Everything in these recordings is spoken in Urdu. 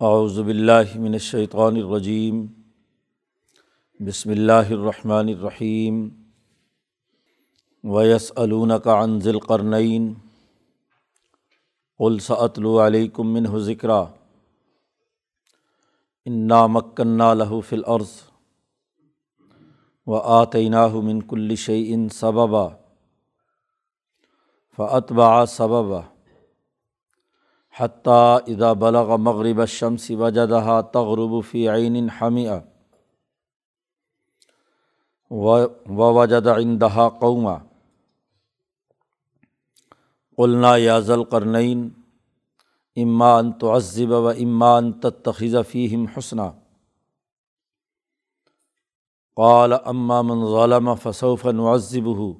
اعوذ باللہ من الشیطان الرجیم، بسم اللہ الرحمن الرحیم ویس کا عن ذی القرنین، قل سأتلو علیکم منہ ذکرا، انا مکنہ لہو فی الارض و آتیناہ من کل شیء سببا فاتبع سببا۔ حتیٰ اذا بلغ مغرب الشمس وجدها تغرب فی عین حمیہ و وجد عندها قوما. قلنا یا ذا القرنین اما ان تعذب و اما ان تتخذ فیہم حسنا. قال اما من ظلم فسوف نعذبه.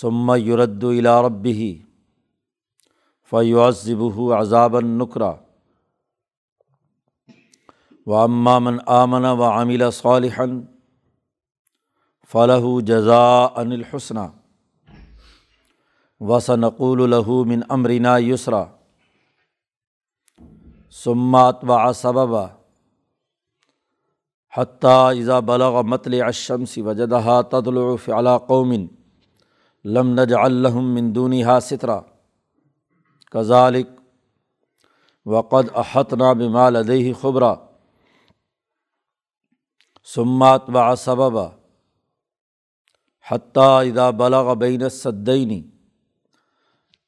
ثم يرد الى ربه. فیعذبہ عذاب النکرا و امامن آمن و عامل صالحن فلاح جزا ان الحسنہ وسنقول الہو من امرنا یسرا سمات و سببا حتیٰ اذا بلغ متل الشمس وجدها تطلع فعلا قومن لم نجعل لهم من دونها سترا. کزالک وقد احتنا بمال ادہ خبرا سمات و سبب حتیٰ ادا بلغ بین صدینی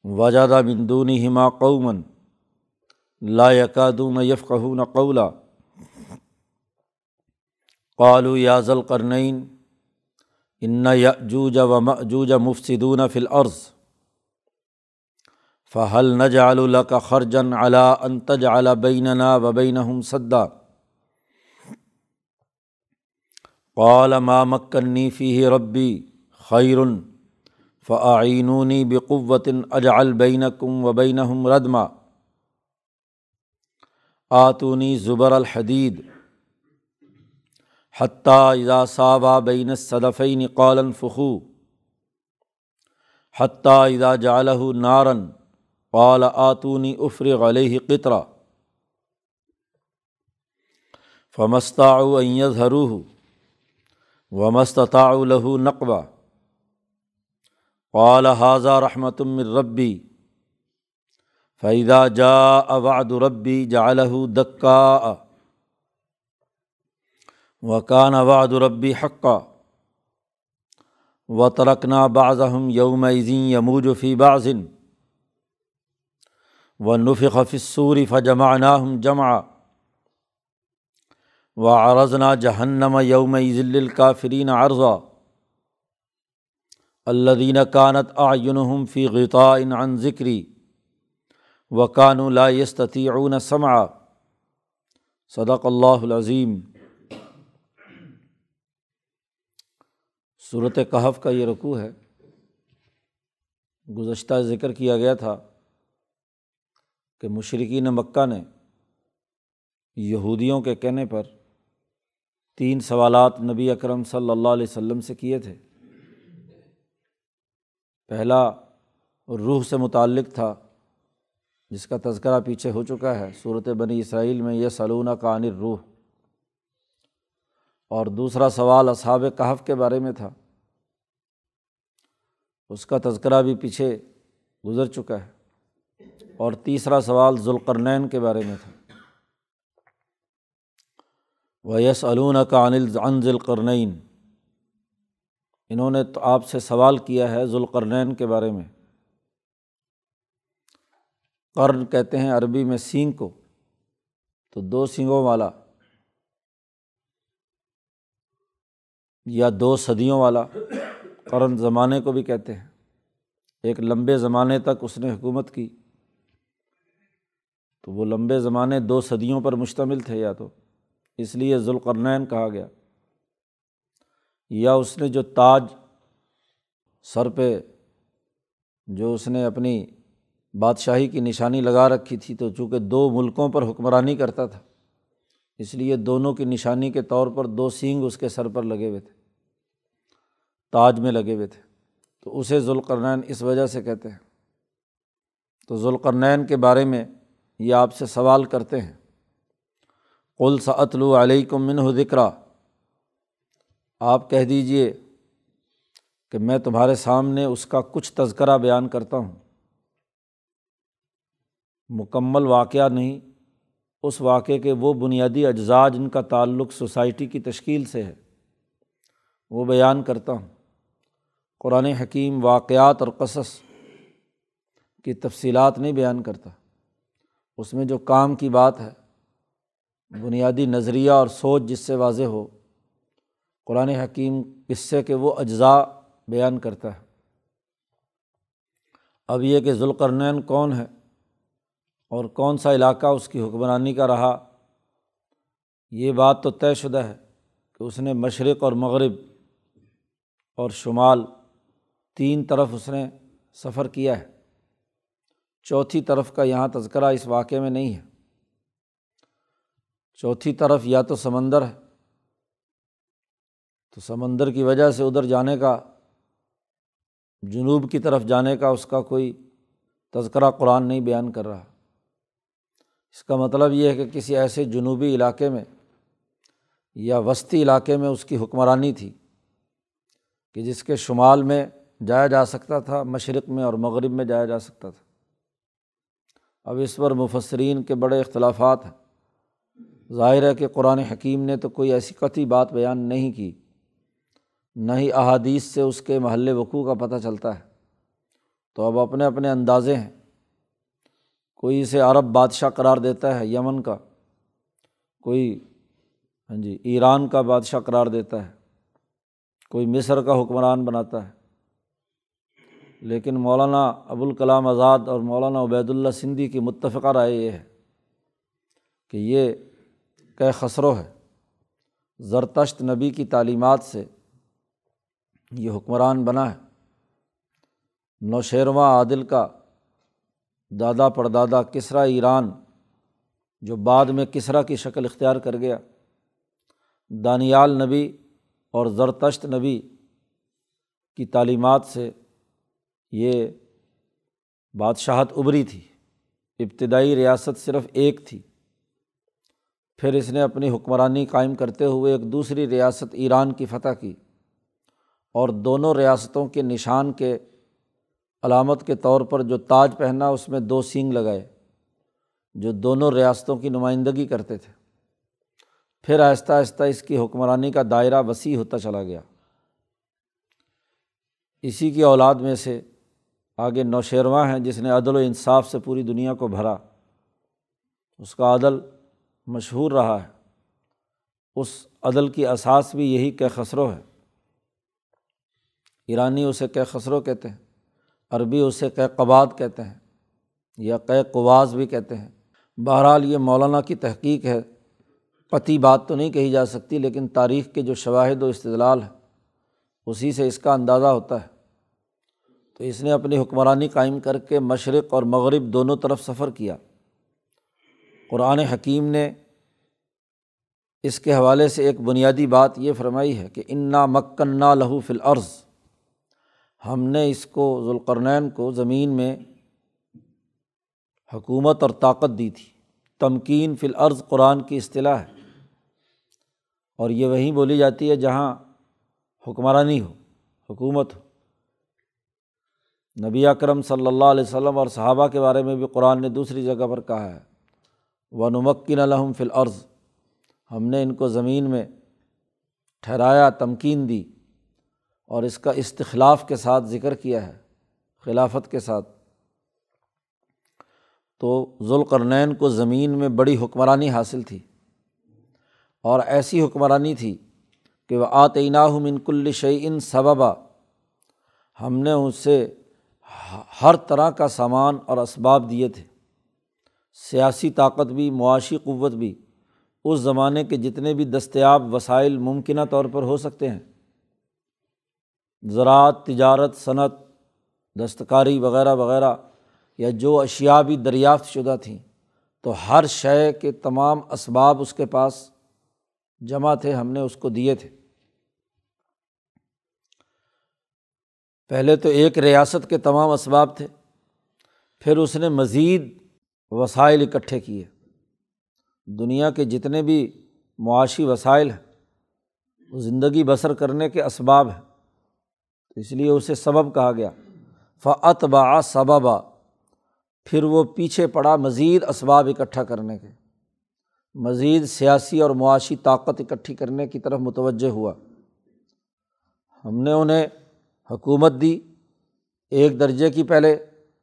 وجادہ بندونی ہما قومن لا یکادون یفقہون قولا قالو یا ذل قرنین ان یجوج و مجوج مفصدون فی الارض فہل نج اللہ کا خرجن علا انتج علا بیننا و بین صدا قال ما مکنی فی ربی خیرن فعینونی بقوت اجعل بینکم و ردما. آتونی زبر الحدید. حتیٰ اذا صابہ بین صدفین قالن فخو حتیٰ اذا جالہ نارن قال آتونی افرغ علیہ قطرہ۔ فمستا حروح و مستطاع له نقبہ۔ قال حاضہ رحمۃ من ربی۔ فیدا جا اواد ربی جالہ دکا وکان اواد ربی حقہ و ترکنا بعضهم یوم یموج فی بعضن۔ و نف خفصوری فجمع ناہم جمع و عرضنا جہنم یوم ذل الکافرین عرضہ الدین کانت آئنہم فی غطاء عن ذکری و کان لا یستطیعون سمع صدق اللہ العظیم صورت کہف کا یہ رقوع ہے، گزشتہ ذکر کیا گیا تھا۔ کہ مشرقین مکہ نے یہودیوں کے کہنے پر تین سوالات نبی اکرم صلی اللہ علیہ وسلم سے کیے تھے۔ پہلا، روح سے متعلق تھا، جس کا تذکرہ پیچھے ہو چکا ہے صورت بنی اسرائیل میں یہ سلونہ کانر روح اور دوسرا سوال اصحاب کہف کے بارے میں تھا۔ اس کا تذکرہ بھی پیچھے گزر چکا ہے۔ اور تیسرا سوال ذوالقرنین کے بارے میں تھا۔ ویس علون کا انل عن ذوالقرنین انہوں نے تو آپ سے سوال کیا ہے ذوالقرنین کے بارے میں۔ قرن کہتے ہیں عربی میں سینگ کو۔ تو دو سینگوں والا۔ یا دو صدیوں والا۔ قرن زمانے کو بھی کہتے ہیں۔ ایک لمبے زمانے تک اس نے حکومت کی۔ تو وہ لمبے زمانے دو صدیوں پر مشتمل تھے یا تو۔ اس لیے ذوالقرنین کہا گیا۔ یا اس نے جو تاج سر پہ، جو اس نے اپنی بادشاہی کی نشانی لگا رکھی تھی، تو چونکہ دو ملکوں پر حکمرانی کرتا تھا، اس لیے دونوں کی نشانی کے طور پر دو سینگ اس کے سر پر لگے ہوئے تھے، تاج میں لگے ہوئے تھے۔ تو اسے ذوالقرنین اس وجہ سے کہتے ہیں۔ تو ذوالقرنین کے بارے میں یہ آپ سے سوال کرتے ہیں۔ قل سعتلو علیکم من ذکرا۔ آپ کہہ دیجیے کہ میں تمہارے سامنے اس کا کچھ تذکرہ بیان کرتا ہوں۔ مکمل واقعہ نہیں، اس واقعے کے وہ بنیادی اجزاء جن کا تعلق سوسائٹی کی تشکیل سے ہے، وہ بیان کرتا ہوں۔ قرآن حکیم واقعات اور قصص کی تفصیلات نہیں بیان کرتا۔ اس میں جو کام کی بات ہے، بنیادی نظریہ اور سوچ جس سے واضح ہو، قرآن حکیم قصے کے وہ اجزاء بیان کرتا ہے۔ اب یہ کہ ذوالقرنین کون ہے اور کون سا علاقہ اس کی حکمرانی کا رہا، یہ بات تو طے شدہ ہے کہ اس نے مشرق اور مغرب اور شمال تین طرف اس نے سفر کیا ہے۔ چوتھی طرف کا یہاں تذکرہ اس واقعے میں نہیں ہے۔ چوتھی طرف یا تو سمندر ہے۔ تو سمندر کی وجہ سے ادھر جانے کا، جنوب کی طرف جانے کا اس کا کوئی تذکرہ قرآن نہیں بیان کر رہا۔ اس کا مطلب یہ ہے کہ کسی ایسے جنوبی علاقے میں یا وسطی علاقے میں اس کی حکمرانی تھی کہ جس کے شمال میں جایا جا سکتا تھا، مشرق میں اور مغرب میں جایا جا سکتا تھا۔ اب اس پر مفسرین کے بڑے اختلافات ہیں۔ ظاہر ہے کہ قرآن حکیم نے تو کوئی ایسی قطعی بات بیان نہیں کی۔ نہ ہی احادیث سے اس کے محل وقوع کا پتہ چلتا ہے۔ تو اب اپنے اپنے اندازے ہیں۔ کوئی اسے عرب بادشاہ قرار دیتا ہے یمن کا۔ کوئی ہاں جی ایران کا بادشاہ قرار دیتا ہے۔ کوئی مصر کا حکمران بناتا ہے۔ لیکن مولانا ابوالکلام آزاد اور مولانا عبید اللہ سندھی کی متفقہ رائے یہ ہے کہ یہ کہ خسرو ہے، زرتشت نبی کی تعلیمات سے یہ حکمران بنا ہے۔ نوشیرواں عادل کا دادا پردادا کسرا ایران، جو بعد میں کسرا کی شکل اختیار کر گیا۔ دانیال نبی اور زرتشت نبی کی تعلیمات سے یہ بادشاہت ابری تھی، ابتدائی ریاست صرف ایک تھی۔ پھر اس نے اپنی حکمرانی قائم کرتے ہوئے ایک دوسری ریاست ایران کی فتح کی اور دونوں ریاستوں کے نشان کے علامت کے طور پر جو تاج پہنا، اس میں دو سینگ لگائے جو دونوں ریاستوں کی نمائندگی کرتے تھے۔ پھر آہستہ آہستہ اس کی حکمرانی کا دائرہ وسیع ہوتا چلا گیا۔ اسی کی اولاد میں سے آگے نوشیرواں ہیں جس نے عدل و انصاف سے پوری دنیا کو بھرا۔ اس کا عدل مشہور رہا ہے۔ اس عدل کی اساس بھی یہی کہ خسرو ہے۔ ایرانی اسے کہ خسرو کہتے ہیں۔ عربی اسے کہ قباد کہتے ہیں۔ یا کہ قواز بھی کہتے ہیں۔ بہرحال یہ مولانا کی تحقیق ہے۔ پتی بات تو نہیں کہی جا سکتی، لیکن تاریخ کے جو شواہد و استدلال ہے اسی سے اس کا اندازہ ہوتا ہے۔ تو اس نے اپنی حکمرانی قائم کر کے مشرق اور مغرب دونوں طرف سفر کیا۔ قرآن حکیم نے اس کے حوالے سے ایک بنیادی بات یہ فرمائی ہے کہ انا مکنا لہو فلعرض ہم نے اس کو ذوالقرنین کو زمین میں حکومت اور طاقت دی تھی۔ تمکین فی العرض قرآن کی اصطلاح ہے۔ اور یہ وہیں بولی جاتی ہے جہاں حکمرانی ہو، حکومت ہو۔ نبی اکرم صلی اللہ علیہ وسلم اور صحابہ کے بارے میں بھی قرآن نے دوسری جگہ پر کہا ہے و نمکن الحم فی ہم نے ان کو زمین میں ٹھہرایا، تمکین دی اور اس کا استخلاف کے ساتھ ذکر کیا ہے، خلافت کے ساتھ۔ تو ذوالقرنین کو زمین میں بڑی حکمرانی حاصل تھی اور ایسی حکمرانی تھی کہ وہ آتعینہ من کل شعین سببا۔ ہم نے اس سے ہر طرح کا سامان اور اسباب دیے تھے۔ سیاسی طاقت بھی، معاشی قوت بھی۔ اس زمانے کے جتنے بھی دستیاب وسائل ممکنہ طور پر ہو سکتے ہیں۔ زراعت، تجارت، صنعت، دستکاری وغیرہ وغیرہ یا جو اشیا بھی دریافت شدہ تھیں، تو ہر شے کے تمام اسباب اس کے پاس جمع تھے، ہم نے اس کو دیے تھے۔ پہلے تو ایک ریاست کے تمام اسباب تھے، پھر اس نے مزید وسائل اکٹھے کیے۔ دنیا کے جتنے بھی معاشی وسائل ہیں، وہ زندگی بسر کرنے کے اسباب ہیں۔ تو اس لیے اسے سبب کہا گیا۔ فعت با سببا۔ پھر وہ پیچھے پڑا مزید اسباب اکٹھا کرنے کے۔ مزید سیاسی اور معاشی طاقت اکٹھی کرنے کی طرف متوجہ ہوا۔ ہم نے انہیں حکومت دی ایک درجے کی پہلے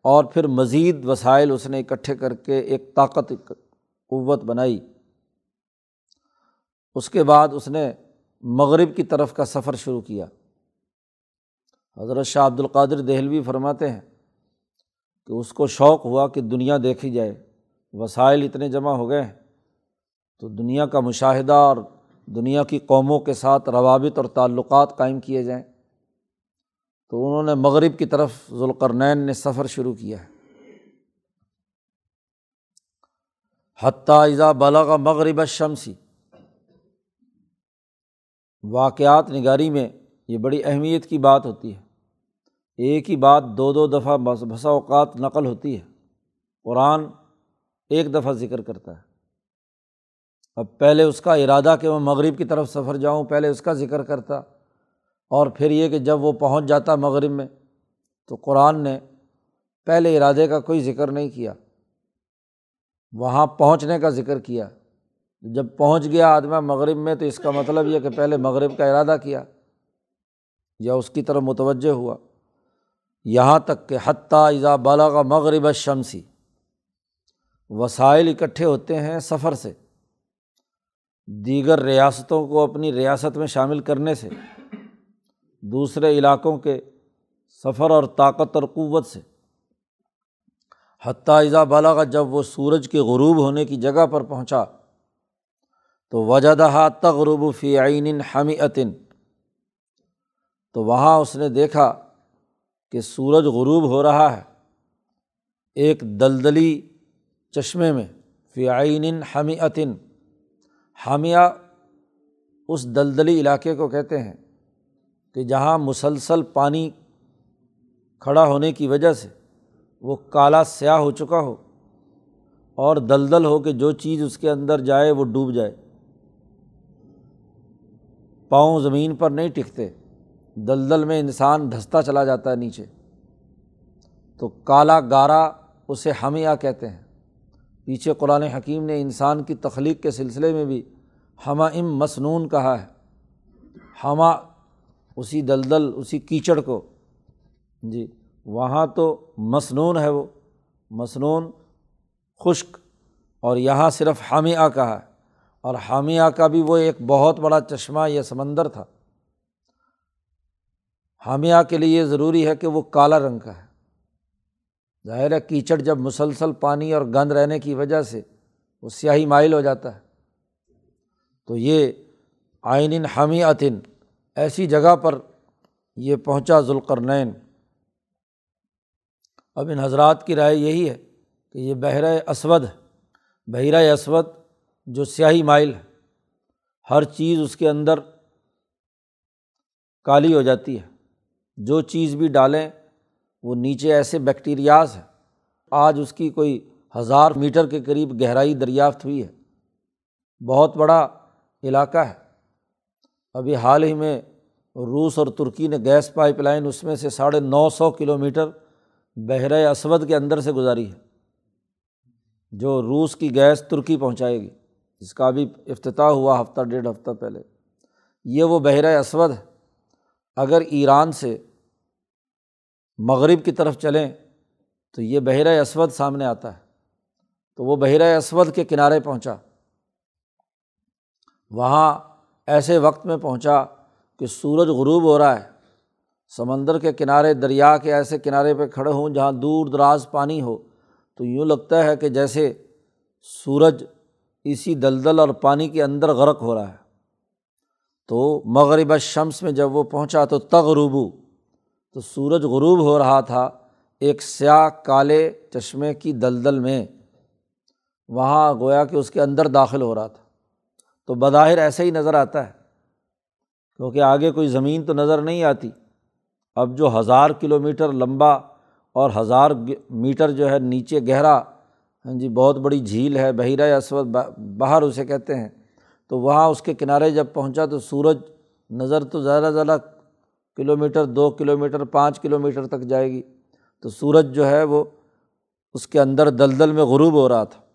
اور پھر مزید وسائل اس نے اکٹھے کر کے ایک طاقت قوت بنائی۔ اس کے بعد اس نے مغرب کی طرف کا سفر شروع کیا۔ حضرت شاہ عبد القادر دہلوی فرماتے ہیں کہ اس کو شوق ہوا کہ دنیا دیکھی جائے۔ وسائل اتنے جمع ہو گئے ہیں۔ تو دنیا کا مشاہدہ اور دنیا کی قوموں کے ساتھ روابط اور تعلقات قائم کیے جائیں۔ تو انہوں نے مغرب کی طرف ذوالقرنین نے سفر شروع کیا ہے۔ حتیٰ اضا بلغ مغرب شمسی واقعات نگاری میں یہ بڑی اہمیت کی بات ہوتی ہے۔ ایک ہی بات دو دو دفعہ بسا اوقات نقل ہوتی ہے۔ قرآن ایک دفعہ ذکر کرتا ہے۔ اب پہلے اس کا ارادہ کہ میں مغرب کی طرف سفر جاؤں، پہلے اس کا ذکر کرتا۔ اور پھر یہ کہ جب وہ پہنچ جاتا مغرب میں تو قرآن نے پہلے ارادے کا کوئی ذکر نہیں کیا۔ وہاں پہنچنے کا ذکر کیا۔ جب پہنچ گیا آدمی مغرب میں تو اس کا مطلب یہ کہ پہلے مغرب کا ارادہ کیا یا اس کی طرف متوجہ ہوا۔ یہاں تک کہ حتیٰ اضا بالا کا مغرب شمسی وسائل اکٹھے ہوتے ہیں سفر سے۔ دیگر ریاستوں کو اپنی ریاست میں شامل کرنے سے۔ دوسرے علاقوں کے سفر اور طاقت اور قوت سے۔ حتیٰ اضا بالا جب وہ سورج کے غروب ہونے کی جگہ پر پہنچا، تو وجہ دہا تغروب فی عین حمیعتن تو وہاں اس نے دیکھا کہ سورج غروب ہو رہا ہے، ایک دلدلی چشمے میں فی عین حمیعتن حامیہ اس دلدلی علاقے کو کہتے ہیں۔ کہ جہاں مسلسل پانی کھڑا ہونے کی وجہ سے وہ کالا سیاہ ہو چکا ہو اور دلدل ہو کہ جو چیز اس کے اندر جائے وہ ڈوب جائے۔ پاؤں زمین پر نہیں ٹکتے، دلدل میں انسان دھستا چلا جاتا ہے نیچے۔ تو کالا گارا اسے ہمیہ کہتے ہیں۔ پیچھے قرآن حکیم نے انسان کی تخلیق کے سلسلے میں بھی ہمہ ام مصنون کہا ہے۔ ہمہ اسی دلدل، اسی کیچڑ کو۔ جی وہاں تو مصنون ہے وہ۔ مصنون خشک، اور یہاں صرف حامیہ کا ہے۔ اور حامیہ کا بھی وہ ایک بہت بڑا چشمہ یا سمندر تھا۔ حامیہ کے لیے یہ ضروری ہے کہ وہ کالا رنگ کا ہے۔ ظاہر ہے، کیچڑ جب مسلسل پانی اور گند رہنے کی وجہ سے وہ سیاہی مائل ہو جاتا ہے۔ تو یہ آئین حامیاتن۔ ایسی جگہ پر یہ پہنچا ذوالقرنین۔ اب ان حضرات کی رائے یہی ہے کہ یہ بحرۂ اسود ہے۔ بحیرۂ اسود جو سیاہی مائل ہے، ہر چیز اس کے اندر کالی ہو جاتی ہے۔ جو چیز بھی ڈالیں، وہ نیچے ایسے بیکٹیریاز ہے آج اس کی کوئی ہزار میٹر کے قریب گہرائی دریافت ہوئی ہے۔ بہت بڑا علاقہ ہے۔ ابھی حال ہی میں روس اور ترکی نے گیس پائپ لائن اس میں سے ساڑھے نو سو کلو میٹر بحرۂ اسود کے اندر سے گزاری ہے، جو روس کی گیس ترکی پہنچائے گی، جس کا ابھی افتتاح ہوا ہفتہ ڈیڑھ ہفتہ پہلے۔ یہ وہ بحرۂ اسود ہے۔ اگر ایران سے مغرب کی طرف چلیں تو یہ بحیرۂ اسود سامنے آتا ہے۔ تو وہ بحیرۂ اسود کے کنارے پہنچا۔ وہاں ایسے وقت میں پہنچا کہ سورج غروب ہو رہا ہے۔ سمندر کے کنارے، دریا کے ایسے کنارے پہ کھڑے ہوں جہاں دور دراز پانی ہو۔ تو یوں لگتا ہے کہ جیسے سورج اسی دلدل اور پانی کے اندر غرق ہو رہا ہے۔ تو مغرب شمس میں جب وہ پہنچا تو تغروبو تو سورج غروب ہو رہا تھا ایک سیاہ کالے چشمے کی دلدل میں۔ وہاں گویا کہ اس کے اندر داخل ہو رہا تھا۔ تو بظاہر ایسے ہی نظر آتا ہے۔ کیونکہ آگے کوئی زمین تو نظر نہیں آتی۔ اب جو ہزار کلو میٹر لمبا اور ہزار میٹر جو ہے نیچے گہرا ہاں جی بہت بڑی جھیل ہے، بحیرہ اسود باہر اسے کہتے ہیں۔ تو وہاں اس کے کنارے جب پہنچا تو سورج نظر تو زیادہ زیادہ کلو میٹر، دو کلو میٹر، پانچ کلو میٹر تک جائے گی۔ تو سورج جو ہے وہ اس کے اندر دلدل میں غروب ہو رہا تھا۔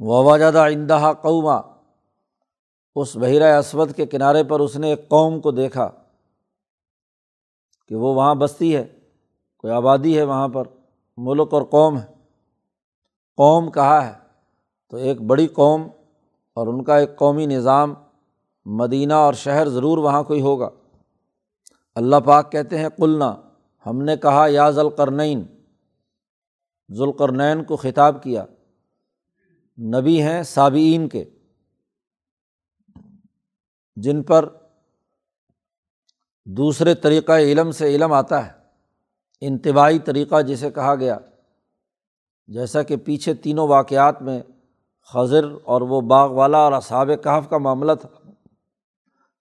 وبا اندہا قوما۔ اس بحیرہ اسود کے کنارے پر اس نے ایک قوم کو دیکھا کہ وہ وہاں بستی ہے، کوئی آبادی ہے وہاں پر، ملک اور قوم ہے۔ قوم کہا ہے؟ تو ایک بڑی قوم اور ان کا ایک قومی نظام، مدینہ اور شہر ضرور وہاں کوئی ہوگا۔ اللہ پاک کہتے ہیں، قلنا، ہم نے کہا، یا ذوالقرنین۔ ذوالقرنین کو خطاب کیا۔ نبی ہیں صابئین کے، جن پر دوسرے طریقۂ علم سے علم آتا ہے، انتباہی طریقہ جسے کہا گیا۔ جیسا کہ پیچھے تینوں واقعات میں خضر اور وہ باغ والا اور اصحاب کہف کا معاملہ تھا۔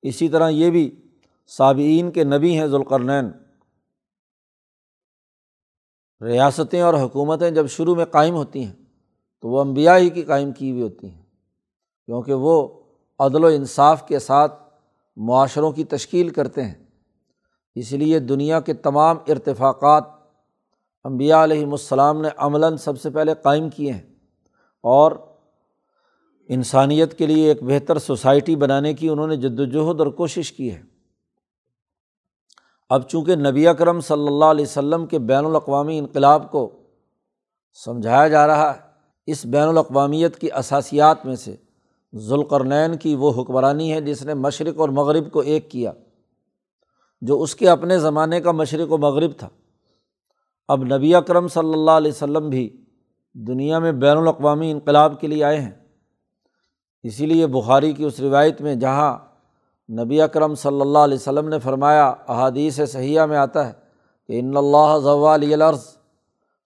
اسی طرح یہ بھی صابئین کے نبی ہیں ذوالقرنین۔ ریاستیں اور حکومتیں جب شروع میں قائم ہوتی ہیں تو وہ امبیا ہی کی قائم کی ہوئی ہوتی ہیں۔ کیونکہ وہ عدل و انصاف کے ساتھ معاشروں کی تشکیل کرتے ہیں۔ اس لیے دنیا کے تمام ارتفاقات امبیا علیہم السلام نے عملاً سب سے پہلے قائم کیے ہیں۔ اور انسانیت کے لیے ایک بہتر سوسائٹی بنانے کی انہوں نے جد وجہد اور کوشش کی ہے۔ اب چونکہ نبی اکرم صلی اللہ علیہ وسلم کے بین الاقوامی انقلاب کو سمجھایا جا رہا ہے اس بین الاقوامیت کی اثاسیات میں سے ذوالقرنین کی وہ حکمرانی ہے جس نے مشرق اور مغرب کو ایک کیا، جو اس کے اپنے زمانے کا مشرق و مغرب تھا۔ اب نبی اکرم صلی اللہ علیہ وسلم بھی دنیا میں بین الاقوامی انقلاب کے لیے آئے ہیں۔ اسی لیے بخاری کی اس روایت میں جہاں نبی اکرم صلی اللہ علیہ وسلم نے فرمایا، احادیث صحیحہ میں آتا ہے کہ ان اللہ ضوال العرض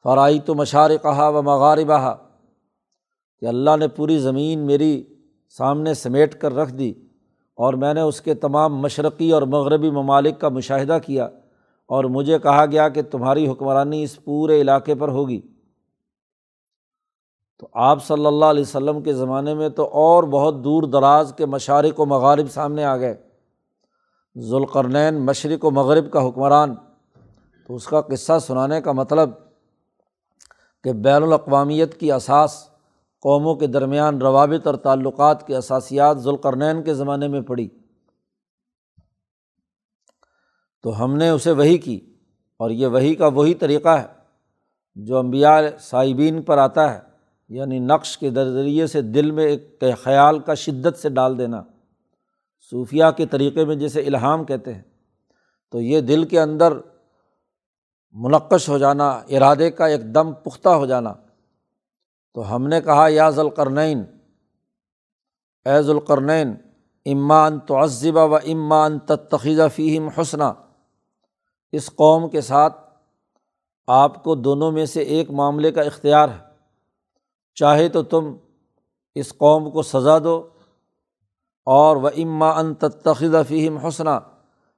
فرائی تو مشارقہ و مغاربہ کہ اللہ نے پوری زمین میری سامنے سمیٹ کر رکھ دی اور میں نے اس کے تمام مشرقی اور مغربی ممالک کا مشاہدہ کیا اور مجھے کہا گیا کہ تمہاری حکمرانی اس پورے علاقے پر ہوگی۔ تو آپ صلی اللہ علیہ وسلم کے زمانے میں تو اور بہت دور دراز کے مشارق و مغارب سامنے آ گئے۔ ذوالقرنین مشرق و مغرب کا حکمران۔ تو اس کا قصہ سنانے کا مطلب کہ بین الاقوامیت کی اساس قوموں کے درمیان روابط اور تعلقات کے اثاسیات ذوالقرنین کے زمانے میں پڑی۔ تو ہم نے اسے وہی کی اور یہ وہی کا وہی طریقہ ہے جو امبیا صائبین پر آتا ہے یعنی نقش کے ذریعے سے دل میں ایک خیال کا شدت سے ڈال دینا۔ صوفیہ کے طریقے میں جیسے الہام کہتے ہیں، تو یہ دل کے اندر منقش ہو جانا، ارادے کا ایک دم پختہ ہو جانا۔ تو ہم نے کہا، یا ذوالقرنین، اے ذوالقرنین امان تو عذبہ و امان تخیذہ فیم حسنہ اس قوم کے ساتھ آپ کو دونوں میں سے ایک معاملے کا اختیار ہے۔ چاہے تو تم اس قوم کو سزا دو اور وہ اما ان تخذ فیم حسنہ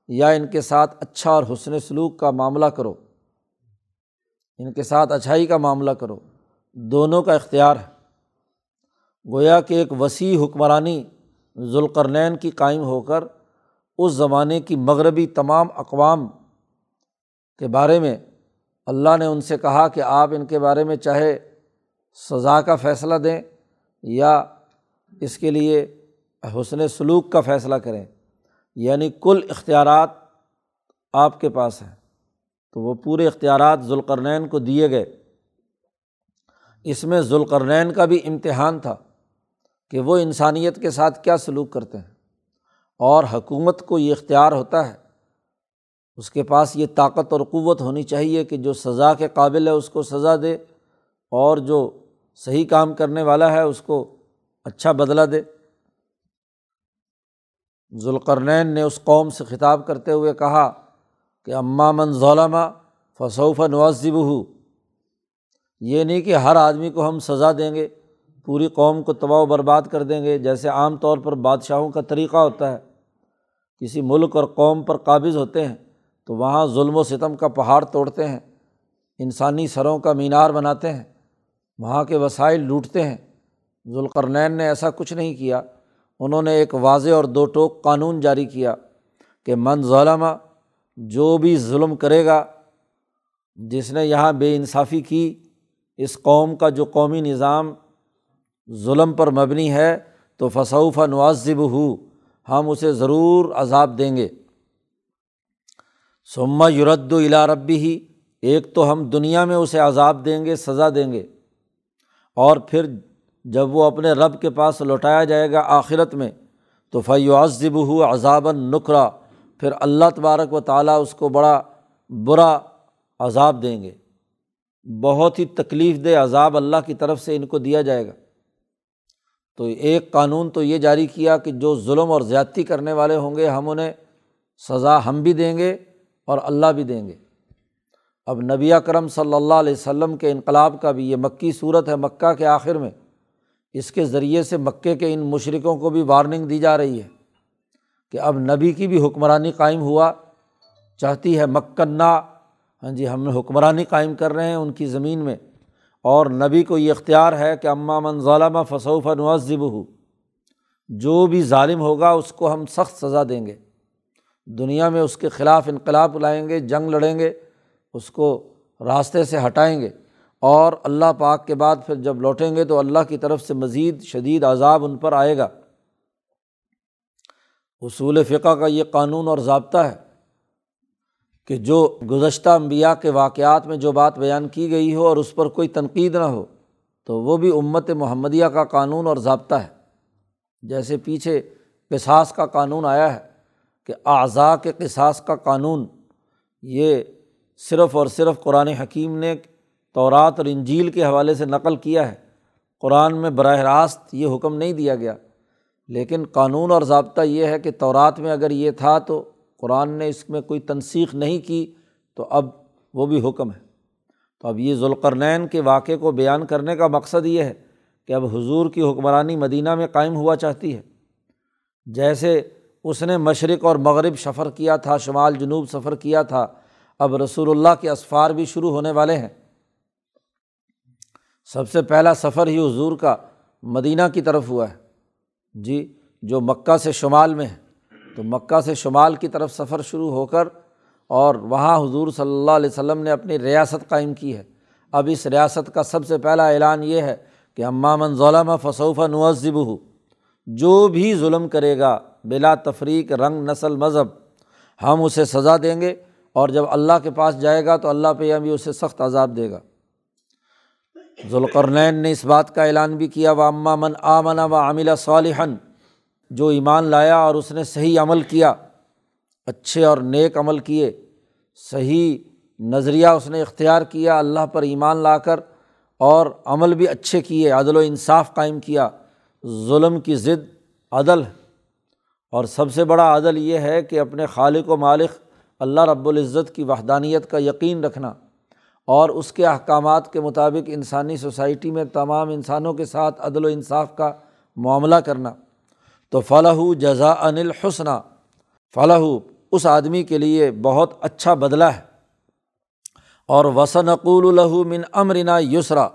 یا ان کے ساتھ اچھا اور حسن سلوک کا معاملہ کرو۔ ان کے ساتھ اچھائی کا معاملہ کرو۔ دونوں کا اختیار ہے۔ گویا کہ ایک وسیع حکمرانی ذوالقرنین کی قائم ہو کر اس زمانے کی مغربی تمام اقوام کے بارے میں اللہ نے ان سے کہا کہ آپ ان کے بارے میں چاہے سزا کا فیصلہ دیں یا اس کے لیے حسن سلوک کا فیصلہ کریں۔ یعنی کل اختیارات آپ کے پاس ہیں۔ تو وہ پورے اختیارات ذوالقرنین کو دیے گئے۔ اس میں ذوالقرنین کا بھی امتحان تھا کہ وہ انسانیت کے ساتھ کیا سلوک کرتے ہیں۔ اور حکومت کو یہ اختیار ہوتا ہے، اس کے پاس یہ طاقت اور قوت ہونی چاہیے کہ جو سزا کے قابل ہے اس کو سزا دے اور جو صحیح کام کرنے والا ہے اس کو اچھا بدلا دے۔ ذوالقرنین نے اس قوم سے خطاب کرتے ہوئے کہا کہ اماں من ظلمہ فصوف نوازب ہو یہ نہیں کہ ہر آدمی کو ہم سزا دیں گے، پوری قوم کو تباہ و برباد کر دیں گے، جیسے عام طور پر بادشاہوں کا طریقہ ہوتا ہے۔ کسی ملک اور قوم پر قابض ہوتے ہیں تو وہاں ظلم و ستم کا پہاڑ توڑتے ہیں، انسانی سروں کا مینار بناتے ہیں، وہاں کے وسائل لوٹتے ہیں۔ ذوالقرنین نے ایسا کچھ نہیں کیا، انہوں نے ایک واضح اور دو ٹوک قانون جاری کیا کہ من ظلمہ جو بھی ظلم کرے گا، جس نے یہاں بے انصافی کی اس قوم کا جو قومی نظام ظلم پر مبنی ہے، تو فصوف نوازب ہو ہم اسے ضرور عذاب دیں گے۔ سما یورد الا ربی ہی ایک تو ہم دنیا میں اسے عذاب دیں گے، سزا دیں گے۔ اور پھر جب وہ اپنے رب کے پاس لوٹایا جائے گا آخرت میں، تو فیعذب ہو عذاب النقرا پھر اللہ تبارک و تعالیٰ اس کو بڑا برا عذاب دیں گے۔ بہت ہی تکلیف دہ عذاب اللہ کی طرف سے ان کو دیا جائے گا۔ تو ایک قانون تو یہ جاری کیا کہ جو ظلم اور زیادتی کرنے والے ہوں گے، ہم انہیں سزا ہم بھی دیں گے اور اللہ بھی دیں گے۔ اب نبی کرم صلی اللہ علیہ وسلم کے انقلاب کا بھی یہ مکی صورت ہے، مکہ کے آخر میں۔ اس کے ذریعے سے مکے کے ان مشرقوں کو بھی وارننگ دی جا رہی ہے کہ اب نبی کی بھی حکمرانی قائم ہوا، چاہتی ہے مکنہ ہاں جی ہم حکمرانی قائم کر رہے ہیں ان کی زمین میں۔ اور نبی کو یہ اختیار ہے کہ اماں من ظالمہ فصوف نوازب ہو جو بھی ظالم ہوگا اس کو ہم سخت سزا دیں گے۔ دنیا میں اس کے خلاف انقلاب لائیں گے، جنگ لڑیں گے، اس کو راستے سے ہٹائیں گے۔ اور اللہ پاک کے بعد پھر جب لوٹیں گے تو اللہ کی طرف سے مزید شدید عذاب ان پر آئے گا۔ اصول فقہ کا یہ قانون اور ضابطہ ہے۔ کہ جو گزشتہ انبیاء کے واقعات میں جو بات بیان کی گئی ہو اور اس پر کوئی تنقید نہ ہو، تو وہ بھی امت محمدیہ کا قانون اور ضابطہ ہے۔ جیسے پیچھے قصاص کا قانون آیا ہے کہ اعضاء کے قصاص کا قانون، یہ صرف اور صرف قرآن حکیم نے تورات اور انجیل کے حوالے سے نقل کیا ہے۔ قرآن میں براہ راست یہ حکم نہیں دیا گیا، لیکن قانون اور ضابطہ یہ ہے کہ تورات میں اگر یہ تھا تو قرآن نے اس میں کوئی تنسیخ نہیں کی تو اب وہ بھی حکم ہے۔ تو اب یہ ذوالقرنین کے واقعے کو بیان کرنے کا مقصد یہ ہے کہ اب حضور کی حکمرانی مدینہ میں قائم ہوا چاہتی ہے۔ جیسے اس نے مشرق اور مغرب سفر کیا تھا، شمال جنوب سفر کیا تھا، اب رسول اللہ کے اسفار بھی شروع ہونے والے ہیں۔ سب سے پہلا سفر ہی حضور کا مدینہ کی طرف ہوا ہے۔ جی جو مکہ سے شمال میں ہے۔ تو مکہ سے شمال کی طرف سفر شروع ہو کر اور وہاں حضور صلی اللہ علیہ وسلم نے اپنی ریاست قائم کی ہے۔ اب اس ریاست کا سب سے پہلا اعلان یہ ہے کہ امامن ظلم فصوفہ نوزب ہو جو بھی ظلم کرے گا، بلا تفریق، رنگ، نسل، مذہب، ہم اسے سزا دیں گے اور جب اللہ کے پاس جائے گا تو اللہ پہ بھی اسے سخت عذاب دے گا۔ ذوالقرنین نے اس بات کا اعلان بھی کیا وہ اماں من آمن و عاملہ صالحن جو ایمان لایا اور اس نے صحیح عمل کیا، اچھے اور نیک عمل کیے، صحیح نظریہ اس نے اختیار کیا، اللہ پر ایمان لا کر اور عمل بھی اچھے کیے، عدل و انصاف قائم کیا۔ ظلم کی ضد عدل ہے۔ اور سب سے بڑا عدل یہ ہے کہ اپنے خالق و مالک اللہ رب العزت کی وحدانیت کا یقین رکھنا اور اس کے احکامات کے مطابق انسانی سوسائٹی میں تمام انسانوں کے ساتھ عدل و انصاف کا معاملہ کرنا۔ تو فلاح جزا انل حسنہ فلاح اس آدمی کے لیے بہت اچھا بدلا ہے۔ اور وسن اقول الہ من امرنا یسرا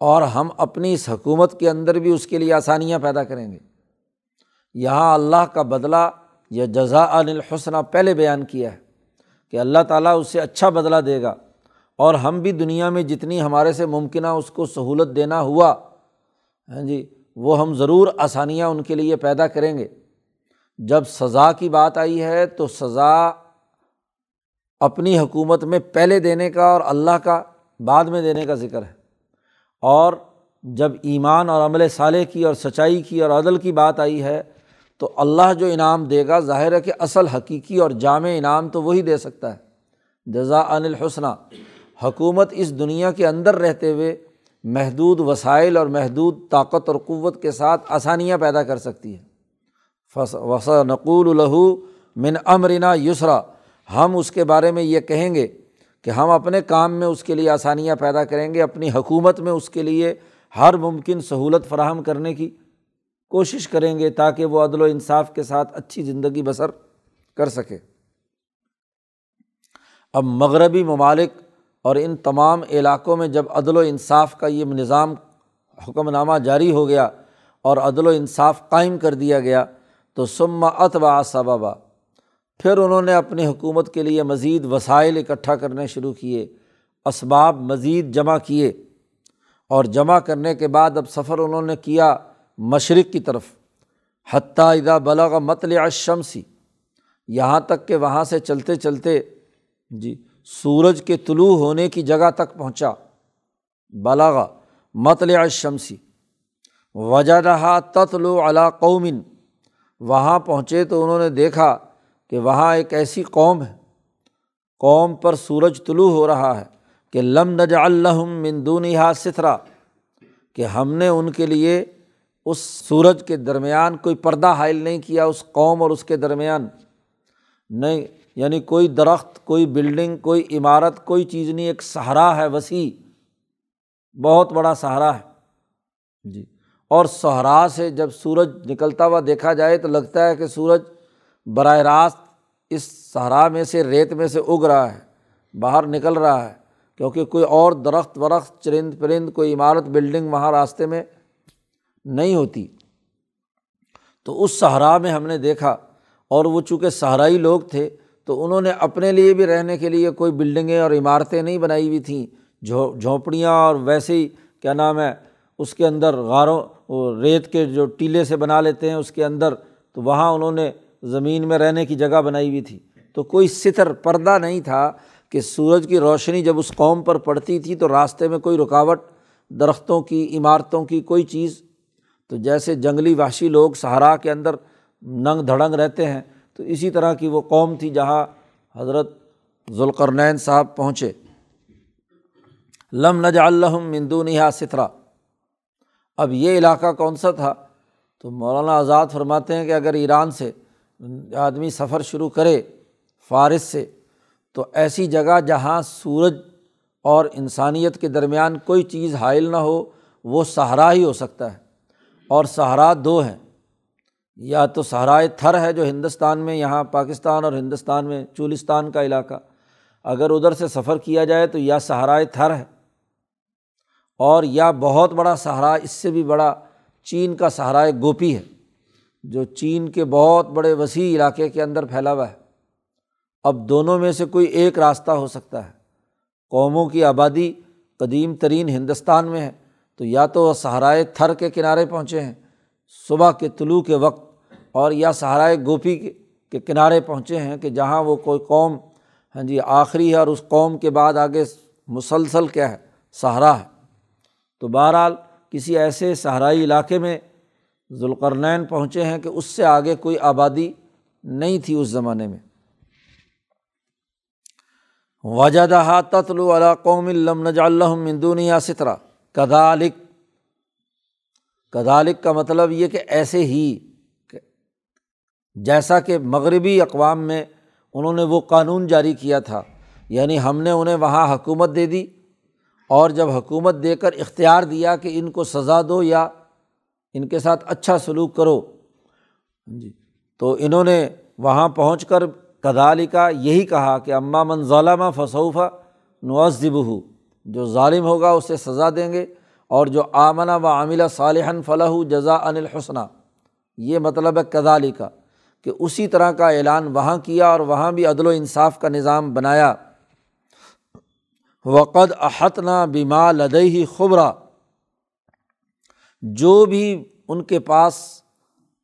اور ہم اپنی اس حکومت کے اندر بھی اس کے لیے آسانیاں پیدا کریں گے۔ یہاں اللہ کا بدلہ یا جزا الحسنہ پہلے بیان کیا ہے کہ اللہ تعالیٰ اس سے اچھا بدلا دے گا، اور ہم بھی دنیا میں جتنی ہمارے سے ممکنہ اس کو سہولت دینا ہوا۔ ہاں جی وہ ہم ضرور آسانیاں ان کے لیے پیدا کریں گے۔ جب سزا کی بات آئی ہے تو سزا اپنی حکومت میں پہلے دینے کا اور اللہ کا، بعد میں دینے کا ذکر ہے۔ اور جب ایمان اور عمل صالح کی اور سچائی کی اور عدل کی بات آئی ہے تو اللہ جو انعام دے گا، ظاہر ہے کہ اصل حقیقی اور جامع انعام تو وہی دے سکتا ہے۔ جزا ان الحسنہ حکومت اس دنیا کے اندر رہتے ہوئے محدود وسائل اور محدود طاقت اور قوت کے ساتھ آسانیاں پیدا کر سکتی ہے فص وسا نقول الہو من امرنا یسرا۔ ہم اس کے بارے میں یہ کہیں گے کہ ہم اپنے کام میں اس کے لیے آسانیاں پیدا کریں گے، اپنی حکومت میں اس کے لیے ہر ممکن سہولت فراہم کرنے کی کوشش کریں گے تاکہ وہ عدل و انصاف کے ساتھ اچھی زندگی بسر کر سکے۔ اب مغربی ممالک اور ان تمام علاقوں میں جب عدل و انصاف کا یہ نظام حکم نامہ جاری ہو گیا اور عدل و انصاف قائم کر دیا گیا، تو سما اتبا صبابا پھر انہوں نے اپنی حکومت کے لیے مزید وسائل اکٹھا کرنے شروع کیے، اسباب مزید جمع کیے۔ اور جمع کرنے کے بعد اب سفر انہوں نے کیا مشرق کی طرف۔ حتیٰ ادا بلغ متل شمسی یہاں تک کہ وہاں سے چلتے چلتے جی سورج کے طلوع ہونے کی جگہ تک پہنچا۔ بلاغا متل شمسی وجہ رہا تتلو علا قومن وہاں پہنچے تو انہوں نے دیکھا کہ وہاں ایک ایسی قوم ہے۔ قوم پر سورج طلوع ہو رہا ہے کہ لم نج الحم مندون ستھرا کہ ہم نے ان کے لیے اس سورج کے درمیان کوئی پردہ حائل نہیں کیا، اس قوم اور اس کے درمیان۔ نہیں یعنی کوئی درخت، کوئی بلڈنگ، کوئی عمارت، کوئی چیز نہیں، ایک سہارا ہے، وسیع، بہت بڑا سہارا ہے۔ جی۔ اور سہرا سے جب سورج نکلتا ہوا دیکھا جائے تو لگتا ہے کہ سورج براہ راست اس صحرا میں سے، ریت میں سے اگ رہا ہے، باہر نکل رہا ہے۔ کیونکہ کوئی اور درخت ورخت، چرند پرند، کوئی عمارت، بلڈنگ وہاں راستے میں نہیں ہوتی۔ تو اس صحرا میں ہم نے دیکھا، اور وہ چونکہ صحرائی لوگ تھے تو انہوں نے اپنے لیے بھی رہنے کے لیے کوئی بلڈنگیں اور عمارتیں نہیں بنائی ہوئی تھیں۔ جھونپڑیاں اور ویسے ہی، کیا نام ہے، اس کے اندر غاروں ریت کے جو ٹیلے سے بنا لیتے ہیں اس کے اندر، تو وہاں انہوں نے زمین میں رہنے کی جگہ بنائی ہوئی تھی۔ تو کوئی ستر پردہ نہیں تھا کہ سورج کی روشنی جب اس قوم پر پڑتی تھی تو راستے میں کوئی رکاوٹ، درختوں کی، عمارتوں کی کوئی چیز۔ تو جیسے جنگلی وحشی لوگ سہارا کے اندر ننگ دھڑنگ رہتے ہیں تو اسی طرح کی وہ قوم تھی جہاں حضرت ذوالقرنین صاحب پہنچے۔ لم نج الحم مندون ستھرا اب یہ علاقہ کون سا تھا؟ تو مولانا آزاد فرماتے ہیں کہ اگر ایران سے آدمی سفر شروع کرے، فارس سے، تو ایسی جگہ جہاں سورج اور انسانیت کے درمیان کوئی چیز حائل نہ ہو، وہ سہارا ہی ہو سکتا ہے۔ اور سہارا دو ہیں۔ یا تو صحرائے تھر ہے جو ہندوستان میں، یہاں پاکستان اور ہندوستان میں چولستان کا علاقہ۔ اگر ادھر سے سفر کیا جائے تو یا صحرائے تھر ہے۔ اور یا بہت بڑا سہارا اس سے بھی بڑا چین کا سہارائے گوپی ہے، جو چین کے بہت بڑے وسیع علاقے کے اندر پھیلا ہوا ہے۔ اب دونوں میں سے کوئی ایک راستہ ہو سکتا ہے۔ قوموں کی آبادی قدیم ترین ہندوستان میں ہے، تو یا تو وہ سہارائے تھر کے کنارے پہنچے ہیں۔ صبح کے طلوع کے وقت اور یا سہارائے گوپی کے کنارے پہنچے ہیں کہ جہاں وہ کوئی قوم ہاں جی آخری ہے اور اس قوم کے بعد آگے مسلسل کیا ہے؟ سہارا ہے۔ تو بہرحال کسی ایسے صحرائی علاقے میں ذوالقرنین پہنچے ہیں کہ اس سے آگے کوئی آبادی نہیں تھی اس زمانے میں۔ وجہ تتلو علا قوم الم نج اللہ مندونیا سترا کدالک کدالک کا مطلب یہ کہ ایسے ہی جیسا کہ مغربی اقوام میں انہوں نے وہ قانون جاری کیا تھا یعنی ہم نے انہیں وہاں حکومت دے دی اور جب حکومت دے کر اختیار دیا کہ ان کو سزا دو یا ان کے ساتھ اچھا سلوک کرو۔ جی تو انہوں نے وہاں پہنچ کر کدالی کا یہی کہا کہ اماں من ظالمہ فصوفہ نوزب ہو جو ظالم ہوگا اسے سزا دیں گے اور جو آمنہ و عاملہ صالحن فلاح جزا ان الحسنہ یہ مطلب ہے کدالی کا کہ اسی طرح کا اعلان وہاں کیا اور وہاں بھی عدل و انصاف کا نظام بنایا۔ وقد احتنا بیما لدئی خبرا۔ جو بھی ان کے پاس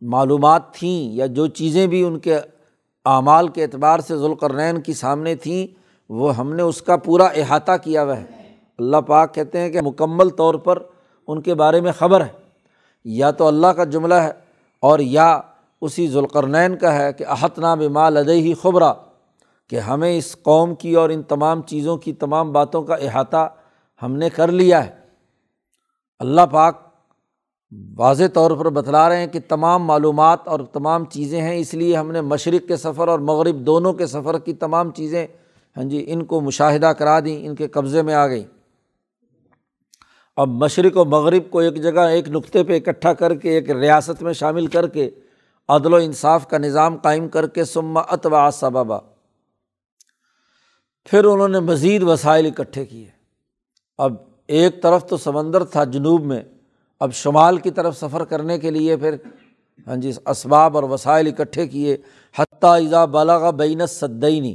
معلومات تھیں یا جو چیزیں بھی ان کے اعمال کے اعتبار سے ذوالقرنین کی سامنے تھیں، وہ ہم نے اس کا پورا احاطہ کیا ہوا ہے۔ اللہ پاک کہتے ہیں کہ مکمل طور پر ان کے بارے میں خبر ہے۔ یا تو اللہ کا جملہ ہے اور یا اسی ذوالقرنین کا ہے کہ احتنا بما لدئی خبرا کہ ہمیں اس قوم کی اور ان تمام چیزوں کی تمام باتوں کا احاطہ ہم نے کر لیا ہے۔ اللہ پاک واضح طور پر بتلا رہے ہیں کہ تمام معلومات اور تمام چیزیں ہیں، اس لیے ہم نے مشرق کے سفر اور مغرب دونوں کے سفر کی تمام چیزیں ہاں جی ان کو مشاہدہ کرا دیں، ان کے قبضے میں آ گئیں۔ اب مشرق و مغرب کو ایک جگہ، ایک نقطے پہ اکٹھا کر کے، ایک ریاست میں شامل کر کے عدل و انصاف کا نظام قائم کر کے سما اتوا سبابا پھر انہوں نے مزید وسائل اکٹھے کیے۔ اب ایک طرف تو سمندر تھا جنوب میں، اب شمال کی طرف سفر کرنے کے لیے پھر ہاں جی اسباب اور وسائل اکٹھے کیے۔ حتیٰ ایزا بالا بین صدینی